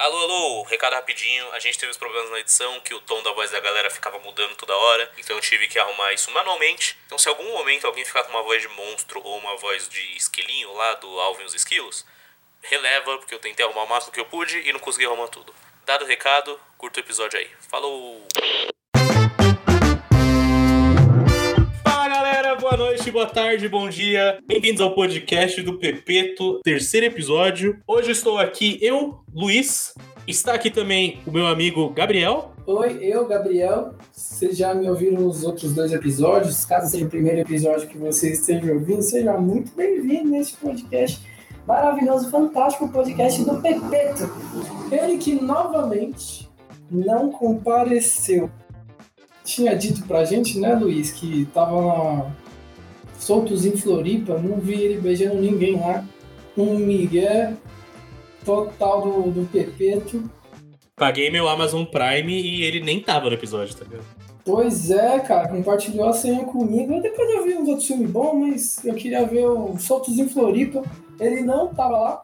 Alô, alô, recado rapidinho. A gente teve os problemas na edição que o tom da voz da galera ficava mudando toda hora, então eu tive que arrumar isso manualmente. Então, se algum momento alguém ficar com uma voz de monstro ou uma voz de esquilinho lá do Alvin e os Esquilos, releva, porque eu tentei arrumar o máximo que eu pude e não consegui arrumar tudo. Dado o recado, curta o episódio aí. Falou! Noite, boa tarde, bom dia. Bem-vindos ao podcast do Pepeto, terceiro episódio. Hoje estou aqui, eu, Luiz. Está aqui também o meu amigo Gabriel. Oi, eu, Gabriel. Vocês já me ouviram nos outros dois episódios. Caso seja o primeiro episódio que você esteja ouvindo, seja muito bem-vindo nesse podcast maravilhoso, fantástico podcast do Pepeto. Ele que novamente não compareceu. Tinha dito pra gente, né, Luiz, que tava. Soltos em Floripa, não vi ele beijando ninguém lá. Um migué total do, do Pepeto. Paguei meu Amazon Prime e ele nem tava no episódio, tá ligado? Pois é, cara, compartilhou a senha comigo. Depois eu vi uns outros filmes bons, mas eu queria ver o Soltos em Floripa. Ele não tava lá.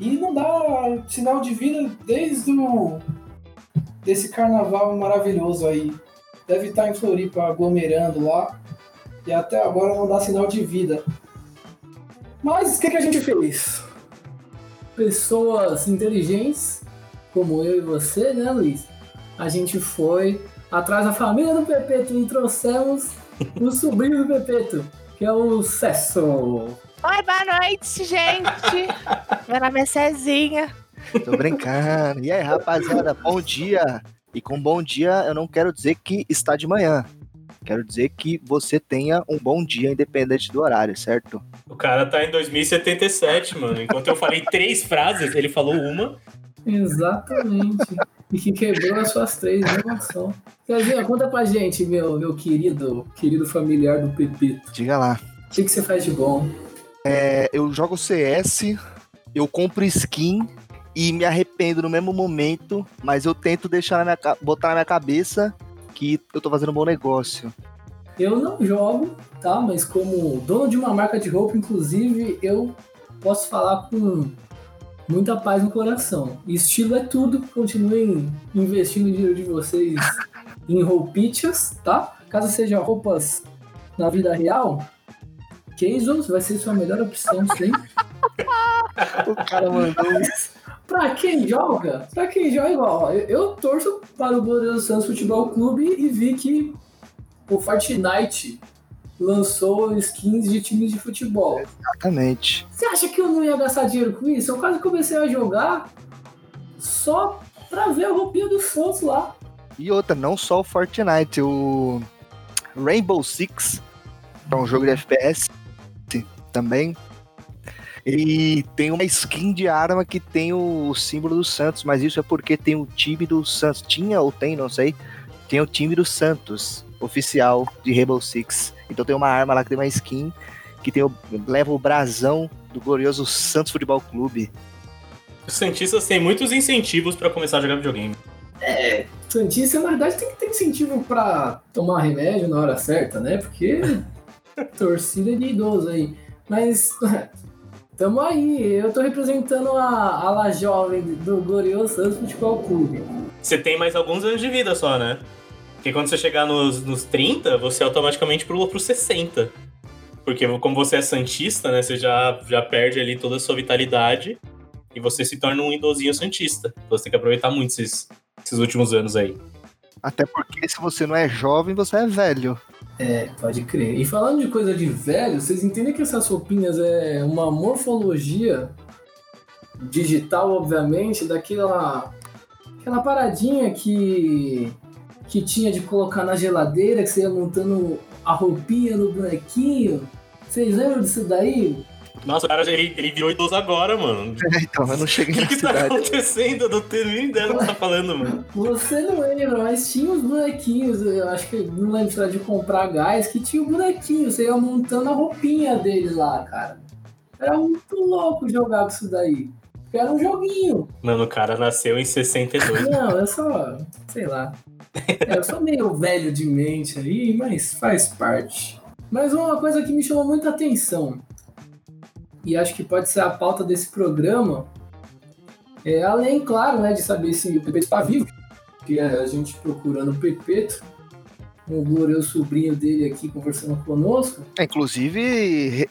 E não dá sinal de vida desde o desse carnaval maravilhoso aí. Deve estar em Floripa aglomerando lá. E até agora não dá sinal de vida. Mas o que, que a gente fez? Pessoas inteligentes, como eu e você, né, Luiz? A gente foi atrás da família do Pepeto e trouxemos o sobrinho do Pepeto, que é o Cesso. Oi, boa noite, gente. Meu nome é Cezinha. Tô brincando. E aí, rapaziada, bom dia. E com bom dia, eu não quero dizer que está de manhã. Quero dizer que você tenha um bom dia, independente do horário, certo? O cara tá em 2077, mano. Enquanto eu falei três frases, ele falou uma. Exatamente. E que quebrou as suas três, né, noção. Cezinha, conta pra gente, meu, meu querido, querido familiar do Pepito. Diga lá. O que, que você faz de bom? É, eu jogo CS, eu compro skin e me arrependo no mesmo momento, mas eu tento deixar na minha, botar na minha cabeça que eu tô fazendo um bom negócio. Eu não jogo, tá? Mas como dono de uma marca de roupa, inclusive, eu posso falar com muita paz no coração. Estilo é tudo. Continuem investindo o dinheiro de vocês em roupichas, tá? Caso sejam roupas na vida real, Keisos vai ser sua melhor opção sempre. O cara mandou Pra quem joga, pra quem joga igual, ó, eu, eu torço para o Glorioso Santos Futebol Clube e vi que o Fortnite lançou skins de times de futebol. exatamente. Você acha que eu não ia gastar dinheiro com isso? Eu quase comecei a jogar só pra ver a roupinha do Santos lá. E outra, não só o Fortnite, o Rainbow Six, que é um jogo de FPS também. E tem uma skin de arma que tem o símbolo do Santos, mas isso é porque tem o time do Santos. Tinha ou tem, não sei. Tem o time do Santos, oficial de Rainbow Six. Então tem uma arma lá que tem uma skin que tem o, leva o brasão do glorioso Santos Futebol Clube. Os Santistas têm muitos incentivos pra começar a jogar videogame. Santista, na verdade, tem que ter incentivo pra tomar remédio na hora certa, né? Porque torcida de idoso aí. Mas tamo aí, eu tô representando a ala jovem do Glorioso Santos Futebol Clube. Você tem mais alguns anos de vida só, né? Porque quando você chegar nos, nos 30, você automaticamente pula pro 60. Porque como você é Santista, né? Você já, já perde ali toda a sua vitalidade e você se torna um idosinho Santista. Então você tem que aproveitar muito esses, esses últimos anos aí. Até porque se você não é jovem, você é velho. É, pode crer. E falando de coisa de velho, vocês entendem que essas roupinhas é uma morfologia digital, obviamente, daquela aquela paradinha que que tinha de colocar na geladeira, que você ia montando a roupinha no bonequinho. Vocês lembram disso daí? Nossa, o cara, ele, ele virou idoso agora, mano. Então, eu não O cheguei que, na que tá cidade. acontecendo? Eu não tenho nem ideia do que tá falando, mano. Você não lembra, mas tinha os bonequinhos, eu acho que não lembro se era de comprar gás, que tinha o bonequinho, você ia montando a roupinha dele lá, cara. Era muito louco jogar com isso daí. Porque era um joguinho. Mano, o cara nasceu em 62. Não, eu só. sei lá. É, eu sou meio velho de mente aí, mas faz parte. Mas uma coisa que me chamou muita atenção, e acho que pode ser a pauta desse programa, É, além, claro, né, de saber se o Pepeto está vivo, que é a gente procurando o Pepeto, o glorioso sobrinho dele aqui conversando conosco. É, inclusive,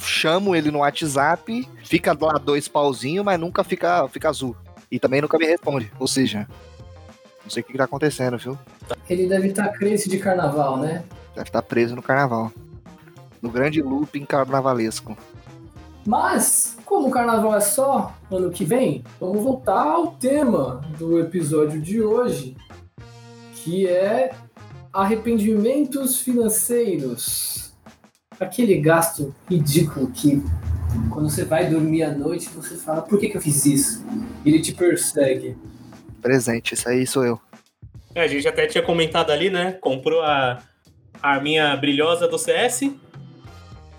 chamo ele no WhatsApp, fica lá dois pauzinhos, mas nunca fica, fica azul. E também nunca me responde. Ou seja, não sei o que, que tá acontecendo, viu? Ele deve estar crente de carnaval, né? Deve estar preso no carnaval. No grande looping carnavalesco. Mas, como o carnaval é só ano que vem, vamos voltar ao tema do episódio de hoje, que é arrependimentos financeiros. Aquele gasto ridículo que quando você vai dormir à noite, você fala, por que, que eu fiz isso? E ele te persegue. Presente, isso aí sou eu. É, a gente até tinha comentado ali, né? Comprou a a arminha brilhosa do CS.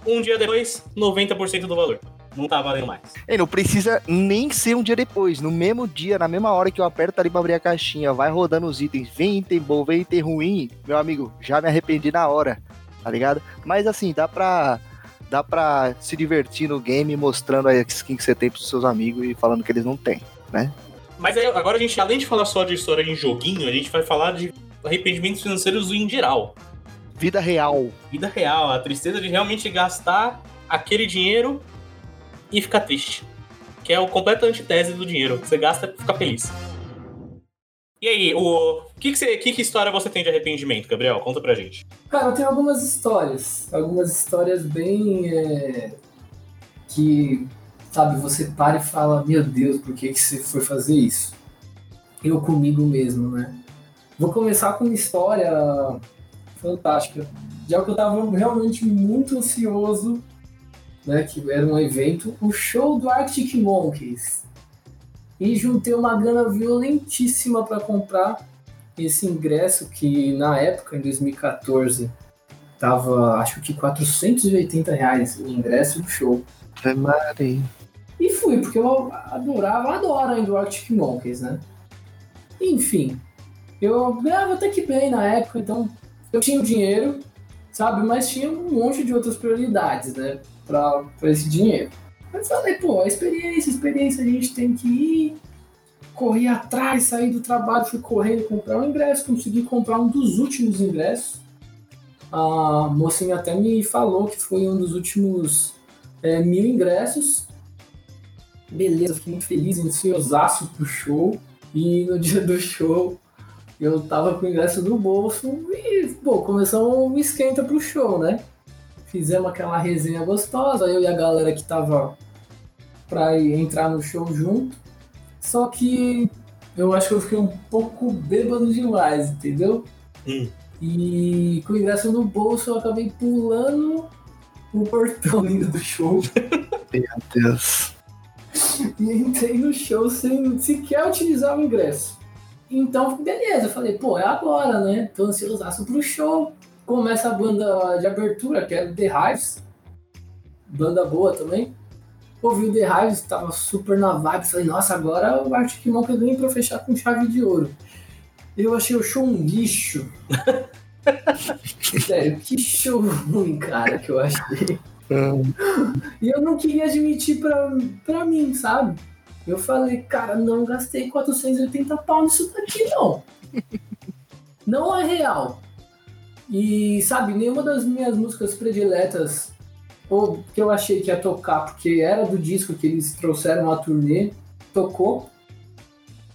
Um dia depois, 90% do valor. Não tá valendo mais. E não precisa nem ser um dia depois. No mesmo dia, na mesma hora que eu aperto ali pra abrir a caixinha, vai rodando os itens, vem item bom, vem item ruim, meu amigo, já me arrependi na hora, tá ligado? Mas assim, dá pra, dá pra se divertir no game mostrando a skin que você tem pros seus amigos e falando que eles não têm, né? Mas aí, agora a gente, além de falar só de história em joguinho, a gente vai falar de arrependimentos financeiros em geral. Vida real. Vida real, a tristeza de realmente gastar aquele dinheiro e ficar triste. Que é o completo antitese do dinheiro. Você gasta e fica feliz. E aí, o que, que, você, que, que história você tem de arrependimento, Gabriel? Conta pra gente. Cara, eu tenho algumas histórias. Algumas histórias bem. é, que, sabe, você para e fala: Meu Deus, por que, que você foi fazer isso? Eu comigo mesmo, né? Vou começar com uma história fantástica. Já que eu tava realmente muito ansioso, né? Que era um evento, o show do Arctic Monkeys. E juntei uma grana violentíssima para comprar esse ingresso que na época, em 2014, tava acho que 480 reais o ingresso do show. Ave Maria. E fui, porque eu adorava, adoro ainda o Arctic Monkeys, né? Enfim, eu ganhava até que bem na época, então eu tinha o dinheiro, sabe? Mas tinha um monte de outras prioridades, né? Pra, pra esse dinheiro. Mas falei, pô, a experiência, a experiência, a gente tem que ir, correr atrás, sair do trabalho, fui correndo comprar um ingresso, consegui comprar um dos últimos ingressos. A mocinha até me falou que foi um dos últimos é, mil ingressos. Beleza, fiquei muito feliz, ansiosaço pro show. E no dia do show, eu tava com o ingresso no bolso e, pô, começou um esquenta pro show, né? Fizemos aquela resenha gostosa, eu e a galera que tava pra ir entrar no show junto. Só que eu acho que eu fiquei um pouco bêbado demais, entendeu? Hum. E com o ingresso no bolso eu acabei pulando o portão indo do show. Meu Deus. e entrei no show sem sequer utilizar o ingresso. Então, beleza, eu falei, pô, é agora, né? Tô ansiosaço pro show. Começa a banda de abertura, que é o The Hives. Banda boa também. Ouvi o The Hives, tava super na vibe. Falei, nossa, agora o Arctic Monkeys vem pra fechar com chave de ouro. Eu achei o show um lixo. Sério, que show ruim, cara, que eu achei. E eu não queria admitir pra, pra mim, sabe? Eu falei, cara, não gastei 480 pau nisso daqui, não. Não é real. E, sabe, nenhuma das minhas músicas prediletas, ou que eu achei que ia tocar, porque era do disco que eles trouxeram a turnê, tocou.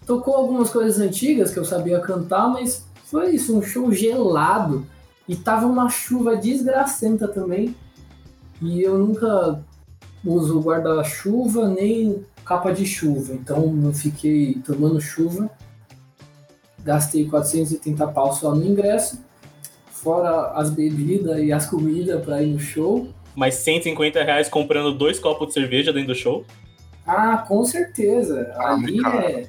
Tocou algumas coisas antigas que eu sabia cantar, mas foi isso, um show gelado. E tava uma chuva desgracenta também. E eu nunca uso guarda-chuva nem capa de chuva. Então eu fiquei tomando chuva. Gastei 480 pau só no ingresso. Fora as bebidas e as comidas para ir no show. Mais 150 reais comprando dois copos de cerveja dentro do show. Ah, com certeza. Ah, Ali cara. é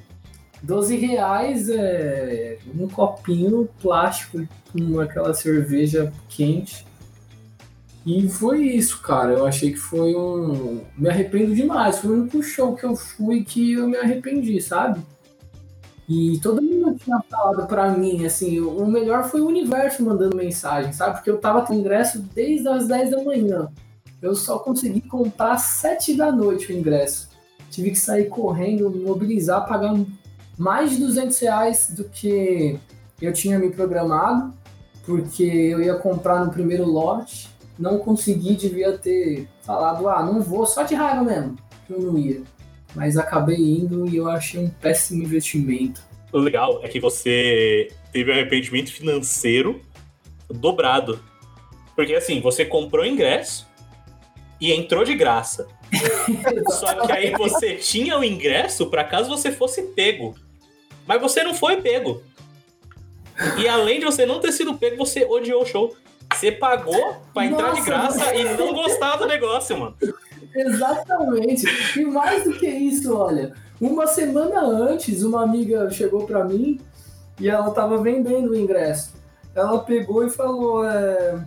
12 reais é um copinho plástico com aquela cerveja quente. E foi isso, cara. Eu achei que foi um. Me arrependo demais. Foi o único show que eu fui que eu me arrependi, sabe? E todo mundo tinha falado pra mim, assim, o melhor foi o universo mandando mensagem, sabe? Porque eu tava com ingresso desde as 10 da manhã. Eu só consegui comprar às 7 da noite o ingresso. tive que sair correndo, mobilizar, pagar mais de 200 reais do que eu tinha me programado, porque eu ia comprar no primeiro lote, não consegui, devia ter falado, ah, não vou, só de raiva mesmo, que eu não ia. Mas acabei indo e eu achei um péssimo investimento. O legal é que você teve um arrependimento financeiro dobrado. Porque assim, você comprou ingresso e entrou de graça. Só que aí você tinha o ingresso para caso você fosse pego. Mas você não foi pego. E além de você não ter sido pego, você odiou o show. Você pagou pra entrar Nossa, de graça e não gostar do negócio, mano. Exatamente. E mais do que isso, olha, uma semana antes, uma amiga chegou para mim e ela tava vendendo o ingresso. Ela pegou e falou: é,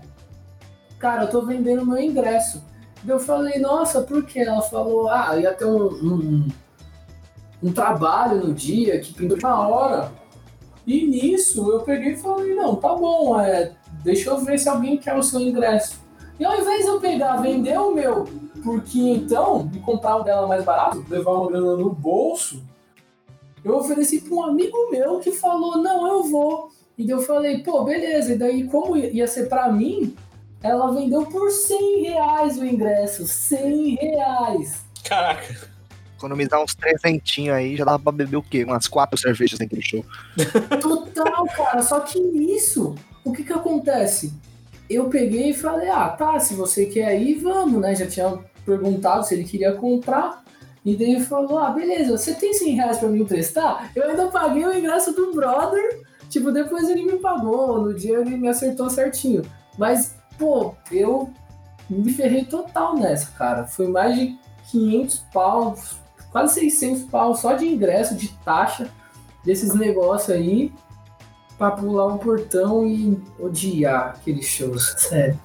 Cara, eu tô vendendo meu ingresso. Eu falei: Nossa, por quê? Ela falou: Ah, ia ter um, um, um trabalho no dia que pintou uma hora. E nisso eu peguei e falei: Não, tá bom, é, deixa eu ver se alguém quer o seu ingresso. E ao invés de eu pegar, vender o meu porque então, e comprar o dela mais barato, levar uma grana no bolso, eu ofereci para um amigo meu que falou: Não, eu vou. E daí eu falei: Pô, beleza. E daí, como ia ser para mim, ela vendeu por 100 reais o ingresso. 100 reais. Caraca. Economizar uns trezentinhos aí, já dava pra beber o quê? Umas quatro cervejas naquele show. Total, cara. Só que nisso, o que que acontece? Eu peguei e falei, ah, tá, se você quer ir, vamos, né? Já tinha perguntado se ele queria comprar. E daí ele falou: Ah, beleza, você tem 100 reais pra me emprestar? Eu ainda paguei o ingresso do brother. Tipo, depois ele me pagou, no dia ele me acertou certinho. Mas, pô, eu me ferrei total nessa, cara. Foi mais de 500 pau, quase 600 pau só de ingresso, de taxa desses negócios aí, pra pular um portão e odiar aqueles shows, sério.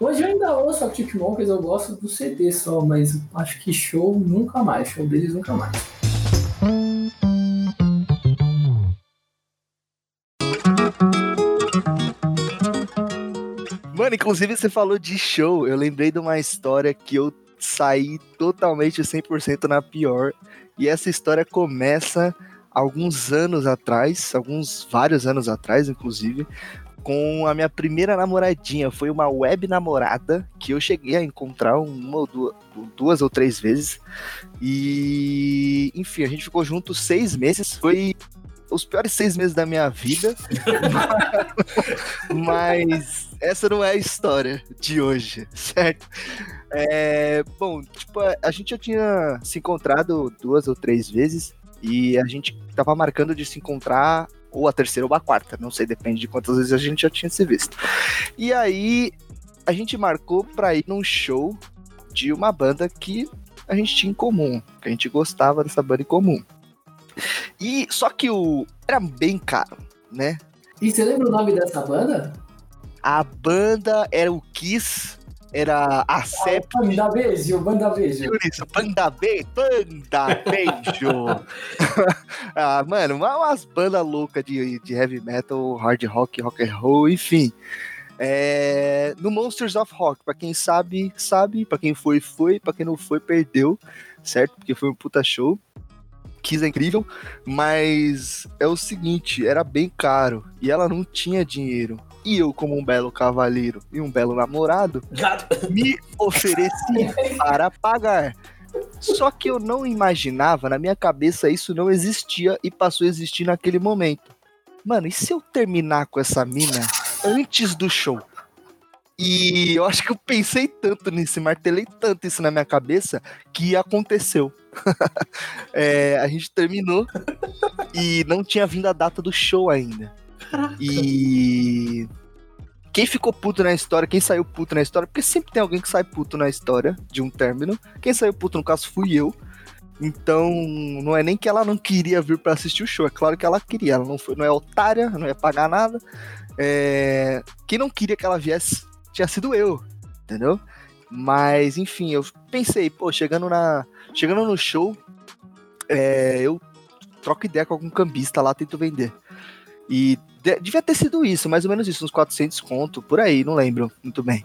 Hoje eu ainda ouço Arctic Monkeys, eu gosto do CD só, mas acho que show nunca mais, show deles nunca mais. Mano, inclusive você falou de show, eu lembrei de uma história que eu saí totalmente 100% na pior. E essa história começa alguns anos atrás, alguns vários anos atrás, inclusive, com a minha primeira namoradinha. Foi uma web namorada que eu cheguei a encontrar uma ou duas, duas ou três vezes. E, enfim, a gente ficou junto seis meses. Foi os piores seis meses da minha vida. Mas essa não é a história de hoje, certo? É, bom, tipo, a gente já tinha se encontrado duas ou três vezes e a gente tava marcando de se encontrar ou a terceira ou a quarta, não sei, depende de quantas vezes a gente já tinha se visto. E aí a gente marcou pra ir num show de uma banda que a gente tinha em comum, que a gente gostava dessa banda em comum. E só que o era bem caro, né? E você lembra o nome dessa banda? A banda era o Kiss era a CEP. Ah, banda Beijo, Banda Beijo. Isso, Banda Beijo, Banda Beijo. ah, mano, umas bandas loucas de, de heavy metal, hard rock, rock and roll, enfim. É, no Monsters of Rock, pra quem sabe, sabe, pra quem foi, foi, pra quem não foi, perdeu, certo? Porque foi um puta show. Kiss é incrível, mas é o seguinte, era bem caro e ela não tinha dinheiro. E eu, como um belo cavaleiro e um belo namorado, me ofereci para pagar. Só que eu não imaginava, na minha cabeça isso não existia e passou a existir naquele momento. Mano, e se eu terminar com essa mina antes do show? E eu acho que eu pensei tanto nisso, martelei tanto isso na minha cabeça que aconteceu. é, a gente terminou e não tinha vindo a data do show ainda. Caraca. E quem ficou puto na história, quem saiu puto na história, porque sempre tem alguém que sai puto na história de um término. Quem saiu puto, no caso, fui eu. Então, não é nem que ela não queria vir para assistir o show, é claro que ela queria. Ela não, foi, não é otária, não ia pagar nada. É... Quem não queria que ela viesse tinha sido eu, entendeu? Mas, enfim, eu pensei, pô, chegando, na, chegando no show, é, eu troco ideia com algum cambista lá, tento vender. E devia ter sido isso, mais ou menos isso, uns 400 conto, por aí, não lembro muito bem.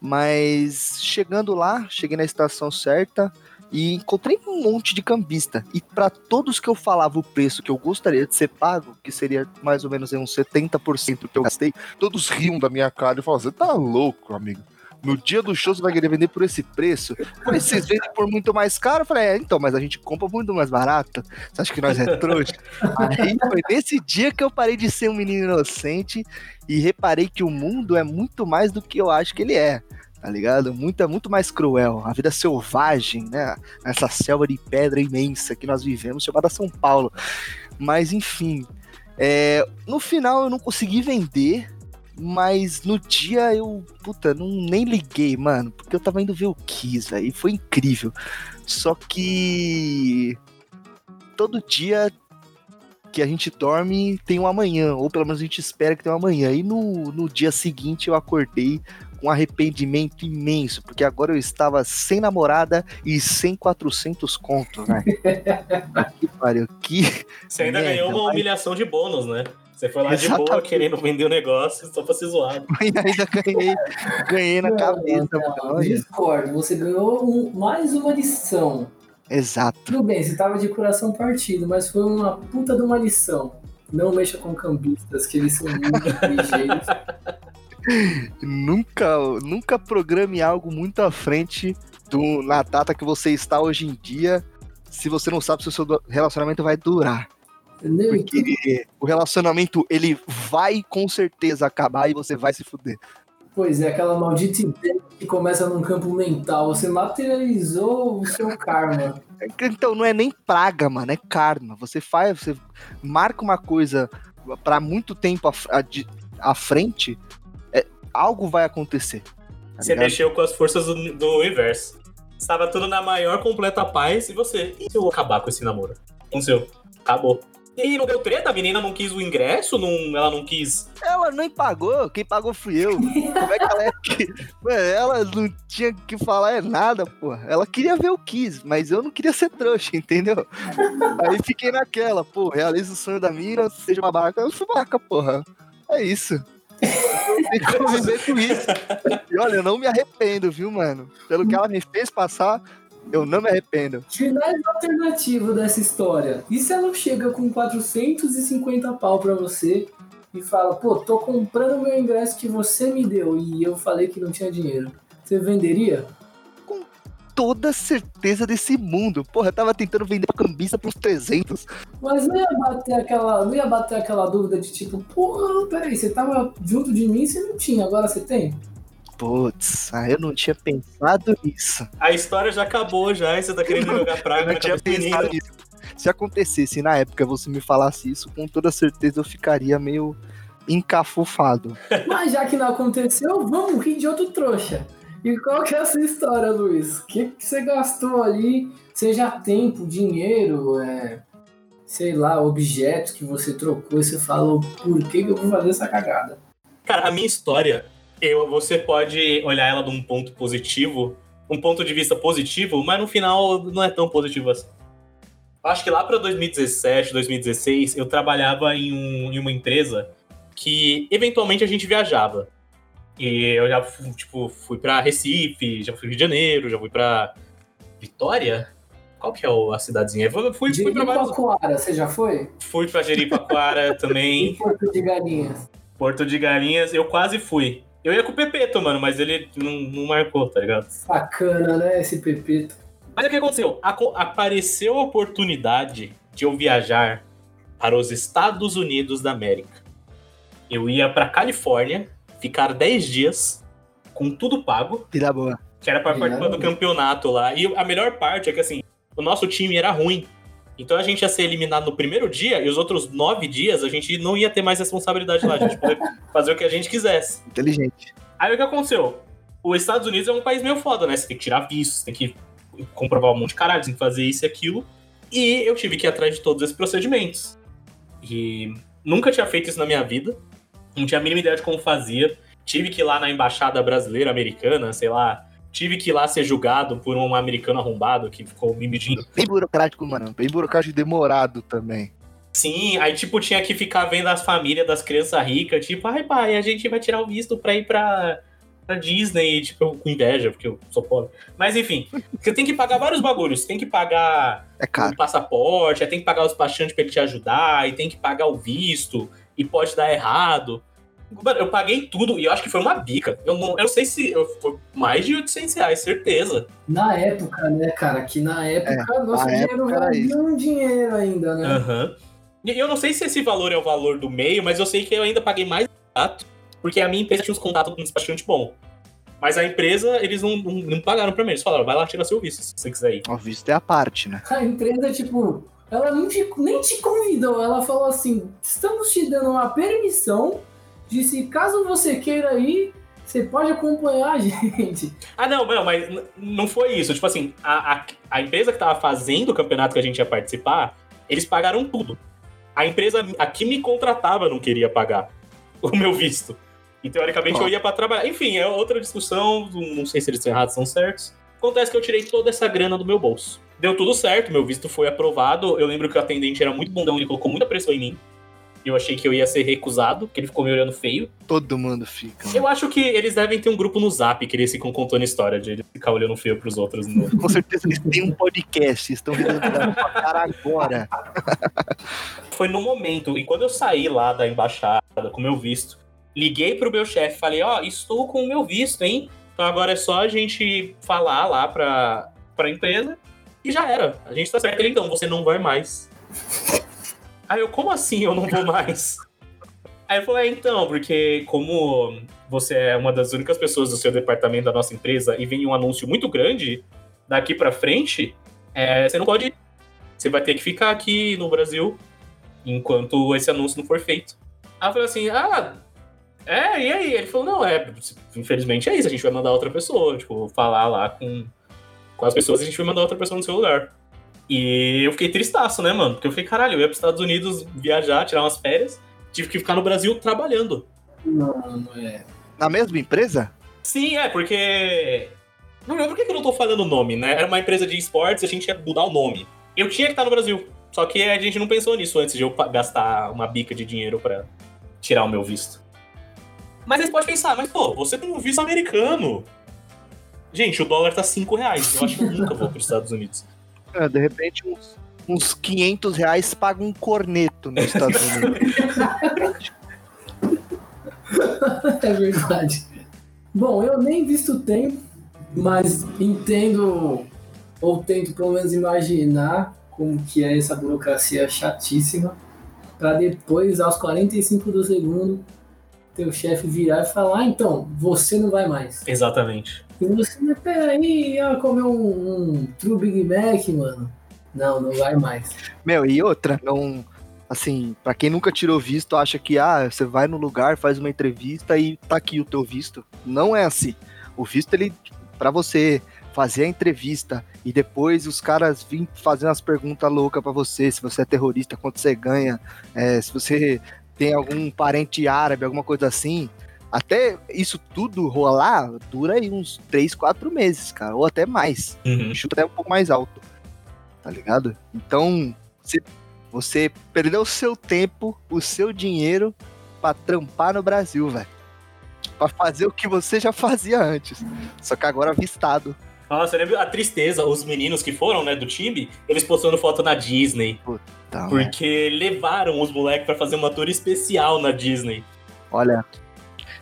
Mas chegando lá, cheguei na estação certa e encontrei um monte de cambista. E para todos que eu falava o preço que eu gostaria de ser pago, que seria mais ou menos uns 70% que eu gastei, todos riam da minha cara e falavam: Você tá louco, amigo? No dia do show você vai querer vender por esse preço? Mas vocês vendem por muito mais caro? Eu falei, é, então, mas a gente compra muito mais barato. Você acha que nós é trouxa? Aí foi nesse dia que eu parei de ser um menino inocente e reparei que o mundo é muito mais do que eu acho que ele é tá ligado? Muito, é muito mais cruel. A vida selvagem, né? Nessa selva de pedra imensa que nós vivemos, chamada São Paulo. Mas, enfim. É, no final eu não consegui vender, mas no dia eu, puta, não, nem liguei, mano, porque eu tava indo ver o Kiss, velho, e foi incrível. Só que todo dia que a gente dorme tem um amanhã, ou pelo menos a gente espera que tenha um amanhã. E no, no dia seguinte eu acordei com um arrependimento imenso, porque agora eu estava sem namorada e sem 400 contos, né? que pariu, que. Você ainda merda, ganhou uma humilhação de bônus, né? Você foi lá Exatamente. de boa querendo vender o negócio só pra ser zoado. E ainda ganhei, ganhei na não, cabeça. Não, discordo, você ganhou um, mais uma lição. Exato. Tudo bem, você tava de coração partido, mas foi uma puta de uma lição. Não mexa com cambistas, que eles são muito ligeiros. nunca, nunca programe algo muito à frente do, na data que você está hoje em dia, se você não sabe se o seu relacionamento vai durar. Entendeu? Porque o relacionamento, ele vai com certeza acabar e você vai se fuder. Pois é, aquela maldita ideia que começa num campo mental. Você materializou o seu karma. Então, não é nem praga, mano, é karma. Você faz, você marca uma coisa para muito tempo à, frente, é, algo vai acontecer. Tá você mexeu com as forças do, do universo. Estava tudo na maior completa paz e você. E se eu acabar com esse namoro? Aconteceu. Acabou. E não deu treta? A menina não quis o ingresso? Não, ela não quis. Ela nem pagou, quem pagou fui eu. Como é que ela é que. ela não tinha que falar é nada, porra. Ela queria ver o Kiss, mas eu não queria ser trouxa, entendeu? Aí fiquei naquela, pô, realiza o sonho da mina, seja uma barca. Eu sou barca, porra. É isso. Tem que conviver com isso. E olha, eu não me arrependo, viu, mano? Pelo que ela me fez passar, eu não me arrependo. Finais alternativo dessa história. E se ela chega com 450 pau pra você e fala, pô, tô comprando meu ingresso que você me deu e eu falei que não tinha dinheiro. Você venderia? Com toda certeza desse mundo. Porra, eu tava tentando vender pra cambista por uns 300. Mas não ia bater aquela, não ia bater aquela dúvida de tipo, porra, peraí, você tava junto de mim e você não tinha, agora você tem? Putz, ah, eu não tinha pensado nisso. A história já acabou já, e você tá querendo jogar praga eu não tinha pensado nisso. Se acontecesse na época você me falasse isso, com toda certeza eu ficaria meio encafufado. Mas já que não aconteceu, vamos rir de outro trouxa. E qual que é a sua história, Luiz? O que, que você gastou ali? Seja tempo, dinheiro, é, sei lá, objetos que você trocou e você falou, por que, que eu vou fazer essa cagada? Cara, a minha história eu, você pode olhar ela de um ponto positivo, um ponto de vista positivo, mas no final não é tão positivo assim. Acho que lá para 2017, 2016, eu trabalhava em, um, em, uma empresa que eventualmente a gente viajava. E eu já tipo, fui para Recife, já fui Rio de Janeiro, já fui para Vitória. Qual que é a cidadezinha? Fui, fui para Jericoacoara, você já foi? Fui para Jericoacoara também. E Porto de Galinhas. Porto de Galinhas, eu quase fui. Eu ia com o Pepeto, mano, mas ele não, não marcou, tá ligado? Sacana, né, esse Pepeto. Mas o que aconteceu? apareceu a oportunidade de eu viajar para os Estados Unidos da América. Eu ia pra Califórnia, ficar 10 dias, com tudo pago. Tira boa. Que era pra participar do campeonato lá. E a melhor parte é que, assim, o nosso time era ruim. Então a gente ia ser eliminado no primeiro dia e os outros nove dias a gente não ia ter mais responsabilidade lá. A gente poder fazer o que a gente quisesse. Inteligente. Aí o que aconteceu? Os Estados Unidos é um país meio foda, né? Você tem que tirar visto, você tem que comprovar um monte de caralho, você tem que fazer isso e aquilo. E eu tive que ir atrás de todos esses procedimentos. E nunca tinha feito isso na minha vida. Não tinha a mínima ideia de como fazia. Tive que ir lá na embaixada brasileira, americana, sei lá, Tive que ir lá ser julgado por um americano arrombado que ficou me medindo. Bem burocrático, mano. Bem burocrático demorado também. Sim, aí tipo tinha que ficar vendo as famílias das crianças ricas, tipo, ai pai, a gente vai tirar o visto pra ir pra, pra Disney, tipo, eu com inveja, porque eu sou pobre. Mas enfim, você tem que pagar vários bagulhos. Você tem que pagar É o passaporte, tem que pagar os despachante pra ele te ajudar, e tem que pagar o visto, e pode dar errado. Mano, eu paguei tudo e eu acho que foi uma bica. Eu não, eu não sei se eu, foi mais de 800 reais, certeza. Na época, né, cara? Que na época nosso na dinheiro época era valia um dinheiro ainda, né? Aham. E eu não sei se esse valor é o valor do meio, mas eu sei que eu ainda paguei mais barato, porque a minha empresa tinha uns contatos com um despachante bom. Mas a empresa, eles não, não, não pagaram pra mim. Eles falaram, vai lá tirar seu visto, se você quiser ir. O visto é a parte, né? A empresa, tipo, ela te, nem te convidou. Ela falou assim: estamos te dando uma permissão de se caso você queira ir, você pode acompanhar a gente. Ah, não, não, mas não foi isso. Tipo assim, a, a, a empresa que tava fazendo o campeonato que a gente ia participar, eles pagaram tudo. A empresa a que me contratava não queria pagar o meu visto. E teoricamente Ó. eu ia pra trabalhar. Enfim, é outra discussão. Não sei se eles estão errados são certos. Acontece que eu tirei toda essa grana do meu bolso. Deu tudo certo, meu visto foi aprovado. Eu lembro que o atendente era muito bundão, ele colocou muita pressão em mim. Eu achei que eu ia ser recusado, porque ele ficou me olhando feio. Todo mundo fica. mano. Eu acho que eles devem ter um grupo no Zap que eles ficam contando história de ele ficar olhando feio pros outros. no- Com certeza eles têm um podcast, estão resolvendo pra cara agora. Foi no momento, e quando eu saí lá da embaixada com meu visto, liguei pro meu chefe, falei, ó, estou com o meu visto, hein? Então agora é só a gente falar lá pra, pra empresa e já era. A gente tá certo. Então, você não vai mais. Aí eu, como assim eu não vou mais? Aí eu falei, é, então, porque como você é uma das únicas pessoas do seu departamento da nossa empresa e vem um anúncio muito grande daqui pra frente, é, você não pode ir. Você vai ter que ficar aqui no Brasil enquanto esse anúncio não for feito. Aí eu falei assim, ah, é, e aí? Ele falou, não, é, infelizmente é isso, a gente vai mandar outra pessoa, tipo, falar lá com, com as pessoas a gente vai mandar outra pessoa no seu lugar. E eu fiquei tristaço, né, mano? Porque eu falei, caralho, eu ia pros Estados Unidos viajar, tirar umas férias, tive que ficar no Brasil trabalhando. Mano, é. Na mesma empresa? Sim, é, porque. Não lembro por que eu não tô falando o nome, né? Era uma empresa de esportes e a gente ia mudar o nome. Eu tinha que estar no Brasil. Só que a gente não pensou nisso antes de eu gastar uma bica de dinheiro pra tirar o meu visto. Mas aí você pode pensar, mas pô, você tem um visto americano. Gente, o dólar tá 5 reais. Eu acho que eu nunca vou pros Estados Unidos. É, de repente, uns, uns 500 reais paga um corneto nos Estados Unidos. É verdade. Bom, eu nem visto tenho, mas entendo, ou tento pelo menos imaginar como que é essa burocracia chatíssima, para depois, aos 45 do segundo, teu chefe virar e falar, ah, então, você não vai mais. Exatamente. E você, mas peraí, ia comer um, um True Big Mac, mano. Não, não vai mais. Meu, e outra, não. Assim, pra quem nunca tirou visto, acha que, ah, você vai no lugar, faz uma entrevista e tá aqui o teu visto. Não é assim. O visto, ele, pra você fazer a entrevista e depois os caras virem fazendo as perguntas loucas pra você, se você é terrorista, quanto você ganha, é, se você tem algum parente árabe, alguma coisa assim, até isso tudo rolar, dura aí uns 3, 4 meses, cara, ou até mais Uhum. chuta até um pouco mais alto. Tá ligado? Então, você, você perdeu o seu tempo, o seu dinheiro pra trampar no Brasil, velho. Pra fazer o que você já fazia antes. Só que agora avistado. Nossa, eu lembro a tristeza, os meninos que foram, né, do time, eles postando foto na Disney. Né? Porque levaram os moleques pra fazer uma tour especial na Disney. Olha,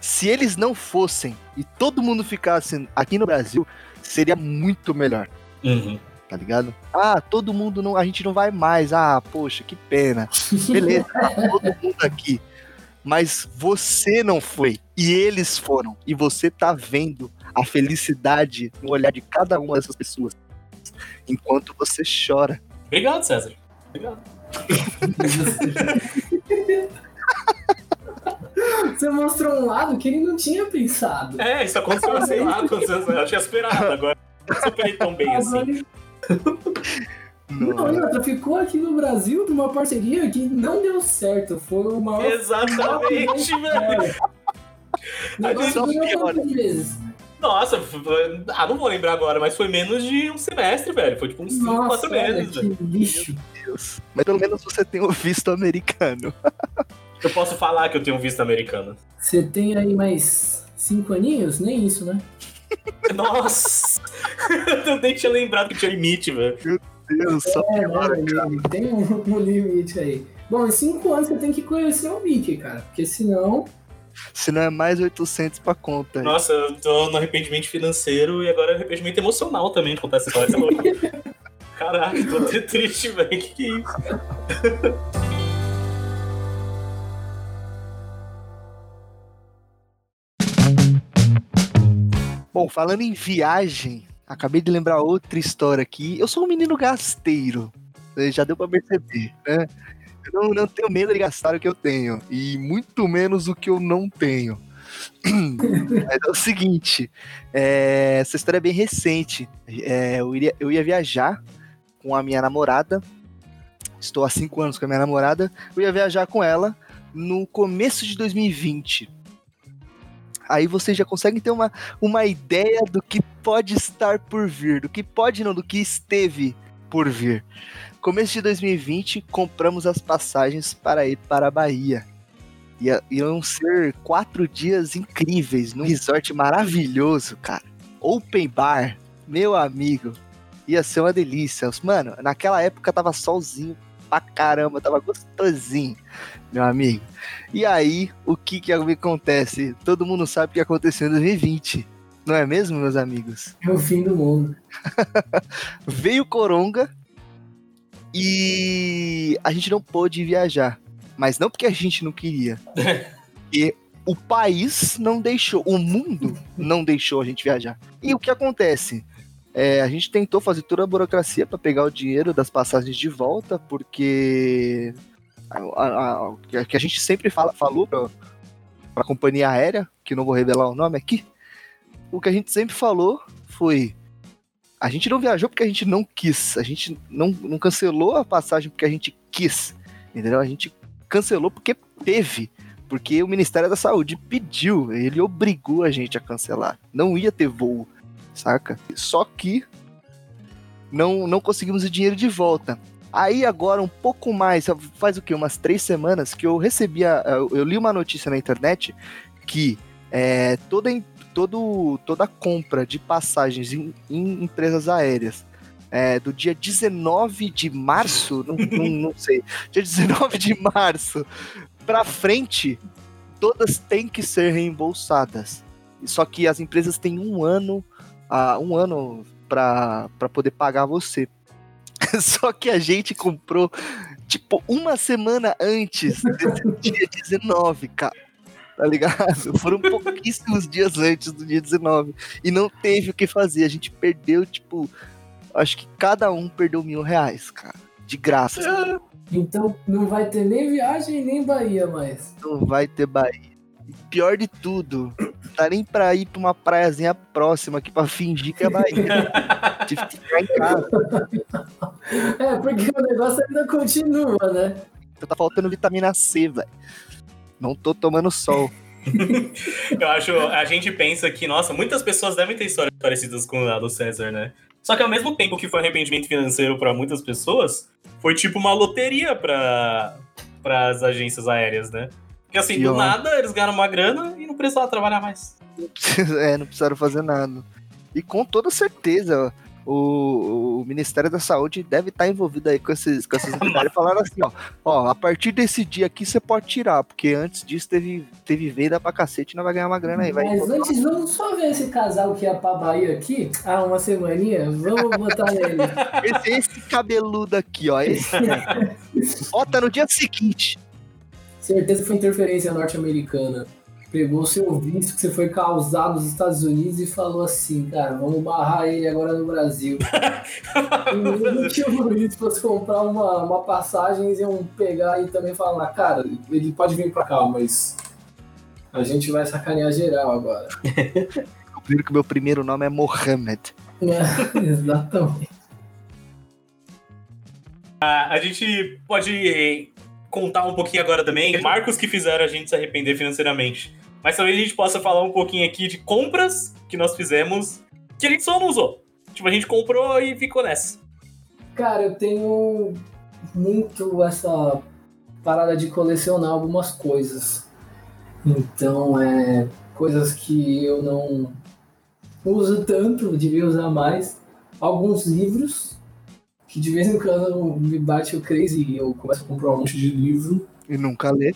se eles não fossem e todo mundo ficasse aqui no Brasil, seria muito melhor. Uhum. Tá ligado? Ah, todo mundo não. A gente não vai mais. Ah, poxa, que pena. Beleza, tá todo mundo aqui. Mas você não foi. E eles foram. E você tá vendo a felicidade no olhar de cada uma dessas pessoas. Enquanto você chora. Obrigado, César. Obrigado. Você mostrou um lado que ele não tinha pensado. É, isso aconteceu, sei lá, aconteceu, eu tinha esperado agora. Não superei tão bem Agora assim. ele- Não, outra, ficou aqui no Brasil de uma parceria que não deu certo. Foi o maior. Exatamente, velho. Nossa, f- ah, não vou lembrar agora, mas foi menos de um semestre, velho. Foi tipo uns 5, Nossa, 4 olha, meses, que velho. lixo. Deus. Mas pelo menos você tem o visto americano. Eu posso falar que eu tenho visto americano. Você tem aí mais Cinco aninhos? Nem isso, né? Nossa! eu nem tinha lembrado que tinha limite, velho. Deus, só É, cara. Tem um, um limite aí. Bom, em cinco anos você tem que conhecer o Mickey, cara. Porque senão. Se não é mais 800 pra conta. Nossa, eu tô no arrependimento financeiro e agora é arrependimento emocional também de contar essa história. Caraca, tô até triste, velho. Que que é isso? Bom, falando em viagem, acabei de lembrar outra história aqui. Eu sou um menino gasteiro. eh, Já deu pra perceber, né? Eu não, não tenho medo de gastar o que eu tenho. E muito menos o que eu não tenho. Mas é o seguinte, é, essa história é bem recente. É, eu, iria, eu ia viajar com a minha namorada. Estou há cinco anos com a minha namorada. Eu ia viajar com ela no começo de 2020. Aí vocês já conseguem ter uma, uma ideia do que pode estar por vir, do que pode não, do que esteve por vir. Começo de 2020, compramos as passagens para ir para a Bahia. Ia, iam ser quatro dias incríveis, num resort maravilhoso, cara. Open bar, meu amigo. Ia ser uma delícia. Mano, naquela época tava solzinho pra caramba, tava gostosinho, meu amigo. E aí, o que que acontece? Todo mundo sabe o que aconteceu em 2020. Não é mesmo, meus amigos? É o fim do mundo. Veio Coronga e a gente não pôde viajar. Mas não porque a gente não queria. Porque o país não deixou, o mundo não deixou a gente viajar. E o que acontece? É, a gente tentou fazer toda a burocracia para pegar o dinheiro das passagens de volta, porque a, a- que a gente sempre fala, falou para a companhia aérea, que não vou revelar o nome aqui, o que a gente sempre falou foi: a gente não viajou porque a gente não quis, a gente não, não cancelou a passagem porque a gente quis, entendeu? A gente cancelou porque teve, porque o Ministério da Saúde pediu, ele obrigou a gente a cancelar, não ia ter voo, saca? Só que não, não conseguimos o dinheiro de volta. Aí agora, um pouco mais, faz o quê? Umas três semanas que eu recebi, a- eu li uma notícia na internet que é, toda, todo, toda compra de passagens em, em empresas aéreas é, do dia 19 de março, não, não, não sei, dia 19 de março pra frente, todas têm que ser reembolsadas. Só que as empresas têm um ano, ah, um ano para poder pagar você. Só que a gente comprou, tipo, uma semana antes desse dia 19, cara. Tá ligado? Foram pouquíssimos dias antes do dia 19. E não teve o que fazer. A gente perdeu, tipo, acho que cada um perdeu mil reais, cara. De graça. assim. Então não vai ter nem viagem nem Bahia mais. Não vai ter Bahia. E pior de tudo, dá nem pra ir pra uma praiazinha próxima aqui pra fingir que é Bahia. Tive que ficar em casa. É, porque o negócio ainda continua, né? Tá faltando vitamina C, velho. Não tô tomando sol. Eu acho, a gente pensa que, nossa, muitas pessoas devem ter histórias parecidas com a do César, né? Só que ao mesmo tempo que foi arrependimento financeiro pra muitas pessoas, foi tipo uma loteria para as agências aéreas, né? Porque assim, do nada eles ganharam uma grana e não precisavam trabalhar mais. é, não precisaram fazer nada. E com toda certeza, o, o Ministério da Saúde deve estar envolvido aí com esses, com essas entidades. Falaram assim, ó, ó, a partir desse dia aqui você pode tirar, porque antes disso teve, teve venda pra cacete e não vai ganhar uma grana aí. Vai Mas antes, vamos só ver esse casal que ia pra Bahia aqui. Ah, uma semaninha. Vamos botar ele. esse, esse cabeludo aqui, ó. Esse, bota no dia seguinte. Certeza foi interferência norte-americana. Pegou seu visto que você foi causar nos Estados Unidos e falou assim, cara, vamos barrar ele agora no Brasil. e o motivo isso fosse comprar uma, uma passagem, eles iam pegar e também falar, cara, ele pode vir pra cá, mas a gente vai sacanear geral agora. Descobriram que meu primeiro nome é Mohammed. Exatamente. A, a gente pode contar um pouquinho agora também marcos que fizeram a gente se arrepender financeiramente. Mas talvez a gente possa falar um pouquinho aqui de compras que nós fizemos que a gente só não usou. Tipo, a gente comprou e ficou nessa. Cara, eu tenho muito essa parada de colecionar algumas coisas. Então, é coisas que eu não uso tanto, devia usar mais. Alguns livros, que de vez em quando me bate o crazy e eu começo a comprar um monte de livro. E nunca lê.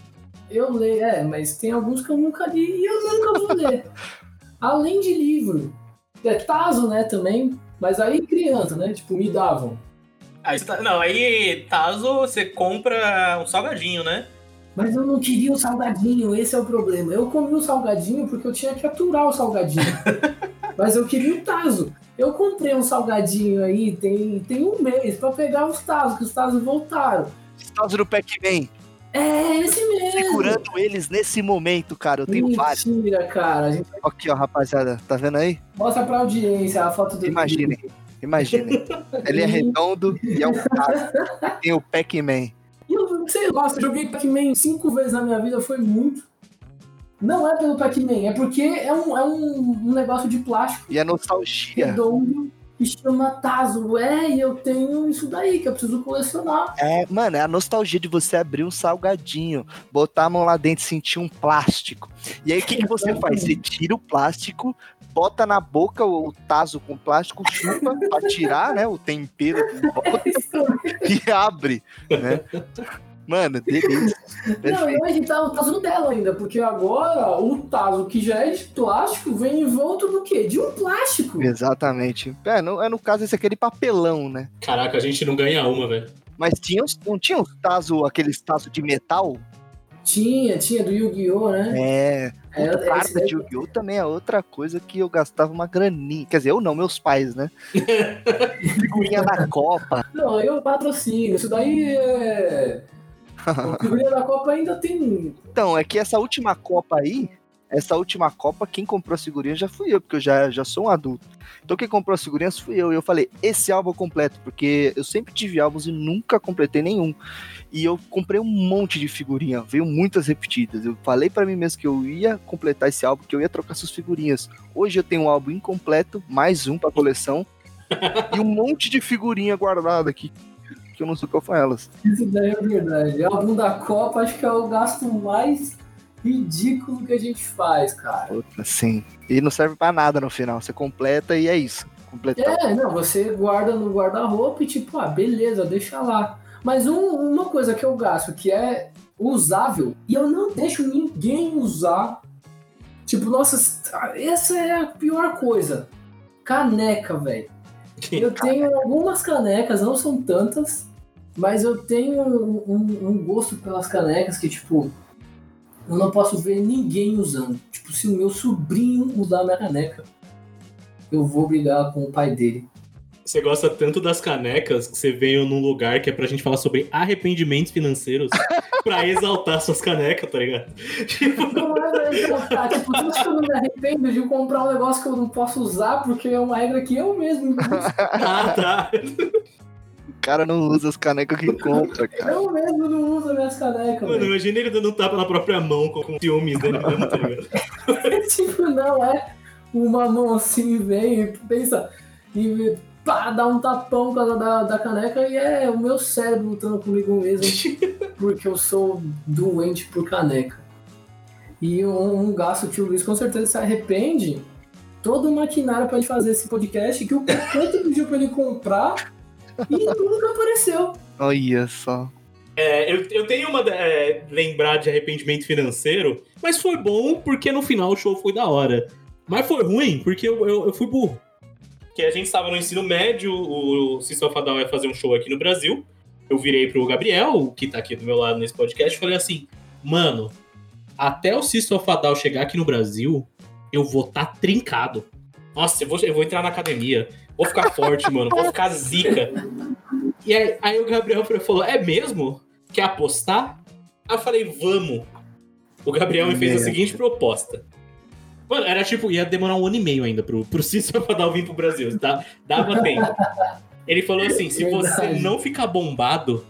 Eu leio, é, mas tem alguns que eu nunca li e eu nunca vou ler. Além de livro. É Tazo, né, também. Mas aí criança, né? Tipo, me davam. Aí, você tá- não, aí, Tazo, você compra um salgadinho, né? Mas eu não queria o salgadinho, esse é o problema. Eu comi o salgadinho porque eu tinha que aturar o salgadinho. Mas eu queria o Tazo. Eu comprei um salgadinho aí tem, tem um mês pra pegar os Tazos, que os Tazos voltaram. Estás no Pac-Man. É esse mesmo. Segurando eles nesse momento, cara. Eu tenho vários. Mentira, cara. Gente Aqui, ó, rapaziada. Tá vendo aí? mostra pra audiência a foto do Imaginem. Imaginem. Ele é redondo e é um cara. Tem o Pac-Man. Eu, sei lá, eu joguei Pac-Man cinco vezes na minha vida, foi muito. Não é pelo Pac-Man, é porque é um, é um, um negócio de plástico E a nostalgia. redondo que chama Tazo. É, e eu tenho isso daí que eu preciso colecionar. É, mano, é a nostalgia de você abrir um salgadinho, botar a mão lá dentro e sentir um plástico. E aí o que, que você faz? Você tira o plástico, bota na boca o, o taso com plástico, chupa pra tirar, né, o tempero que bota e abre, né? Mano, delícia. Não, e hoje tá o Tazo dela ainda, porque agora o Tazo que já é de plástico vem envolto do quê? De um plástico. Exatamente. É no, é, no caso, esse é aquele papelão, né? Caraca, a gente não ganha uma, velho. Mas tinha, não tinha os tazo, aqueles tazo de metal? Tinha, tinha do Yu-Gi-Oh, né? É, É, O daí- de Yu-Gi-Oh! também é outra coisa que eu gastava uma graninha. Quer dizer, eu não, meus pais, né? Figurinha da Copa. Não, eu patrocínio. Isso daí é. O figurinha da Copa ainda tem. Então, é que essa última Copa aí, essa última Copa, quem comprou as figurinhas já fui eu, porque eu já, já sou um adulto. Então quem comprou as figurinhas fui eu. E eu falei, esse álbum eu completo, porque eu sempre tive álbuns e nunca completei nenhum. E eu comprei um monte de figurinha, veio muitas repetidas. Eu falei pra mim mesmo que eu ia completar esse álbum, que eu ia trocar essas figurinhas. Hoje eu tenho um álbum incompleto, mais um pra coleção, e um monte de figurinha guardada aqui, que eu não sei qual foi elas. Isso daí é verdade. O álbum da Copa acho que é o gasto mais ridículo que a gente faz, cara. Puta, sim. E não serve pra nada no final. Você completa e é isso. Completou. É, não, você guarda no guarda-roupa e tipo, ah, beleza, deixa lá. Mas um- uma coisa que eu gasto que é usável e eu não deixo ninguém usar. Tipo, nossa, essa é a pior coisa. Caneca, velho. Eu tenho algumas canecas, não são tantas, mas eu tenho um, um- um gosto pelas canecas que, tipo, eu não posso ver ninguém usando. Tipo, se o meu sobrinho usar a minha caneca, eu vou brigar com o pai dele. Você gosta tanto das canecas que você veio num lugar que é pra gente falar sobre arrependimentos financeiros pra exaltar suas canecas, tá ligado? Tipo, Não é pra exaltar, tipo, tu acha que eu não me arrependo de comprar um negócio que eu não posso usar porque é uma regra que eu mesmo ah, tá. O cara não usa as canecas que compra, cara. Eu mesmo não uso minhas canecas, Mano, velho. imagina ele dando um tapa na própria mão com, com ciúmes dele mesmo, tá ligado? tipo, não é uma mão assim, vem e pensa e pá, dá um tapão por causa da, da caneca e é o meu cérebro lutando comigo mesmo porque eu sou doente por caneca. E um, um gasto que o Luiz com certeza se arrepende, todo o maquinário pra gente fazer esse podcast que o quanto pediu pra ele comprar e nunca apareceu. Olha só. É, eu, eu tenho uma. É, lembrar de arrependimento financeiro, mas foi bom porque no final o show foi da hora. Mas foi ruim porque eu, eu, eu fui burro. Que a gente estava no ensino médio, o a Down ia fazer um show aqui no Brasil. Eu virei pro Gabriel, que tá aqui do meu lado nesse podcast, e falei assim: Mano, até o a Down chegar aqui no Brasil, eu vou tá trincado. Nossa, eu vou, eu vou entrar na academia, vou ficar forte, mano, vou ficar zica. E aí, aí o Gabriel falou: É mesmo? Quer apostar? Aí eu falei: Vamos. O Gabriel me fez a seguinte proposta. Mano, era tipo, ia demorar um ano e meio ainda pro, pro a Down vir pro Brasil, tá? Dava tempo. Ele falou assim: se você Verdade. não ficar bombado,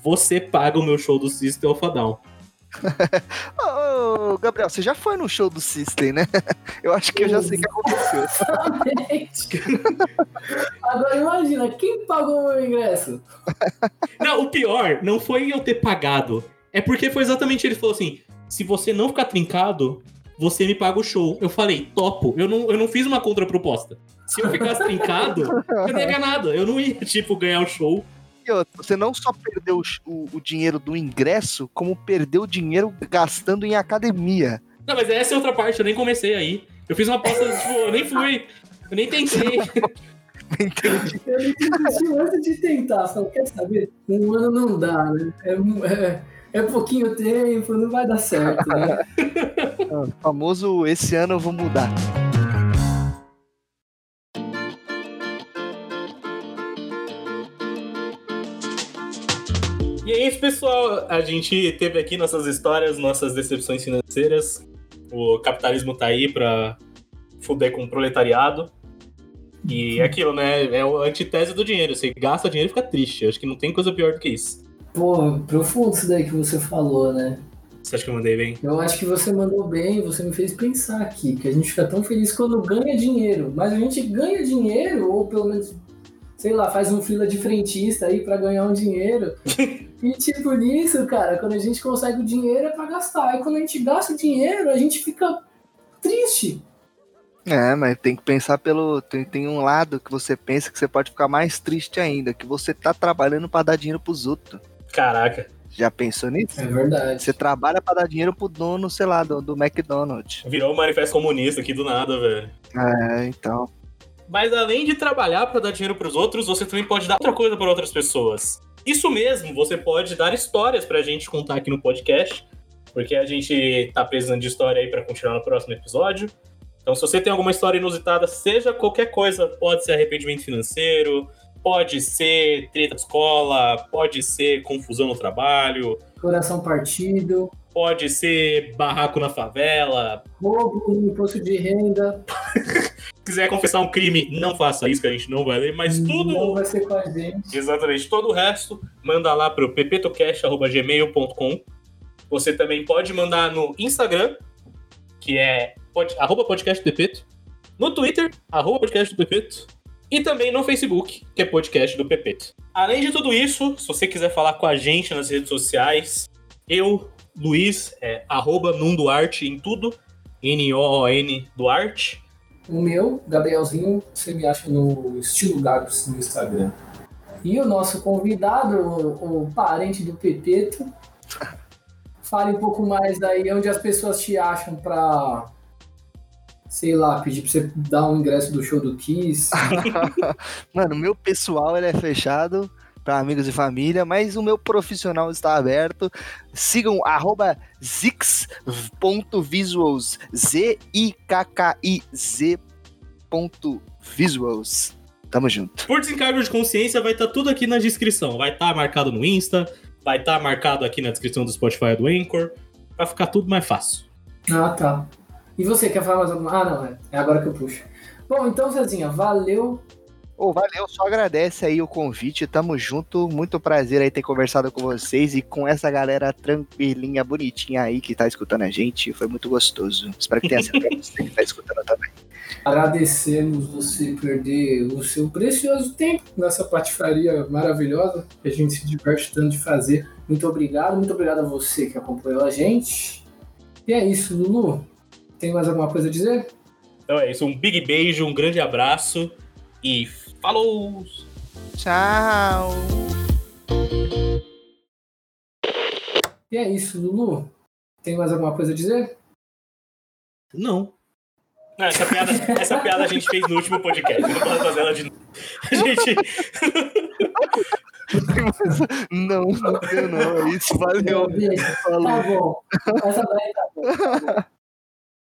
você paga o meu show do System of a Down. Ô, Gabriel, você já foi no show do System, né? Eu acho que eu já sei o que aconteceu. Exatamente. Agora imagina, quem pagou o meu ingresso? Não, o pior não foi eu ter pagado. É porque foi exatamente ele falou assim: se você não ficar trincado, você me paga o show. Eu falei, topo. Eu não, eu não fiz uma contraproposta. Se eu ficasse trincado, eu não ia ganhar nada. Eu não ia, tipo, ganhar o show. Você não só perdeu o, o- o dinheiro do ingresso, como perdeu o dinheiro gastando em academia. Não, mas essa é outra parte, eu nem comecei aí. Eu fiz uma aposta, tipo, eu nem fui. Eu nem tentei. Entendi. Eu me desisti antes de tentar. Falei, quer saber? Um ano não dá, né? É, é, é pouquinho tempo, não vai dar certo, né? O famoso esse ano eu vou mudar. E é isso, pessoal. A gente teve aqui nossas histórias, nossas decepções financeiras. O capitalismo tá aí pra fuder com o proletariado. E é aquilo, né? É a antitese do dinheiro. Você gasta dinheiro e fica triste. Acho que não tem coisa pior do que isso. Pô, profundo isso daí que você falou, né? Você acha que eu mandei bem? Eu acho que você mandou bem, você me fez pensar aqui, que a gente fica tão feliz quando ganha dinheiro. Mas a gente ganha dinheiro, ou pelo menos, sei lá, faz um fila de frentista aí pra ganhar um dinheiro. e tipo, nisso, cara, quando a gente consegue o dinheiro é pra gastar. E quando a gente gasta o dinheiro, a gente fica triste. É, mas tem que pensar pelo. Tem, tem um lado que você pensa que você pode ficar mais triste ainda, que você tá trabalhando pra dar dinheiro pros outros. Caraca. Já pensou nisso? É verdade. Você trabalha pra dar dinheiro pro dono, sei lá, do, do McDonald's. Virou um manifesto comunista aqui do nada, velho. É, então. Mas além de trabalhar para dar dinheiro para os outros, você também pode dar outra coisa para outras pessoas. Isso mesmo, você pode dar histórias pra gente contar aqui no podcast, porque a gente tá precisando de história aí para continuar no próximo episódio. Então, se você tem alguma história inusitada, seja qualquer coisa, pode ser arrependimento financeiro, pode ser treta de escola, pode ser confusão no trabalho, Coração partido, pode ser barraco na favela. roubo no imposto de renda. Se quiser confessar um crime, não faça isso, que a gente não vai ler, mas tudo. Não vai ser com a gente. Exatamente. Todo o resto, manda lá pro pptocast.gmail.com. Você também pode mandar no Instagram, que é pod, arroba podcast do Pepeto. No Twitter, arroba podcast do Pepeto. E também no Facebook, que é podcast do Pepeto. Além de tudo isso, se você quiser falar com a gente nas redes sociais, eu, Luiz, é arroba Nunduarte em tudo. N-O-O-N Duarte. O meu, Gabrielzinho, você me acha no estilo Gabs no Instagram. E o nosso convidado, o, o parente do Pepeto, fale um pouco mais aí onde as pessoas te acham pra, sei lá, pedir pra você dar um ingresso do show do Kiss. Mano, o meu pessoal ele é fechado para amigos e família, mas o meu profissional está aberto. Sigam arroba zix.visuals, Z-I-K-K-I-Z ponto visuals. Tamo junto. Por desencargo de consciência, vai estar tudo aqui na descrição. Vai estar marcado no Insta, vai estar marcado aqui na descrição do Spotify do Anchor, pra ficar tudo mais fácil. ah, tá. E você, quer falar mais alguma? Ah, não, é, é agora que eu puxo. Bom, então, Zezinha, valeu. Ô, valeu, só agradece aí o convite, tamo junto, muito prazer aí ter conversado com vocês e com essa galera tranquilinha, bonitinha aí que tá escutando a gente, foi muito gostoso. Espero que tenha sido pra você que tá escutando também. Agradecemos você perder o seu precioso tempo nessa patifaria maravilhosa que a gente se diverte tanto de fazer. Muito obrigado, muito obrigado a você que acompanhou a gente. E é isso, Lulu. Tem mais alguma coisa a dizer? Então é isso, um big beijo, um grande abraço e falou! Tchau! E é isso, Lulu. Tem mais alguma coisa a dizer? Não. Não, essa piada, essa piada a gente fez no último podcast. Não pode fazer ela de novo. A gente. Não, não não, é isso, valeu. Tá bom. Essa daí. Tá bom.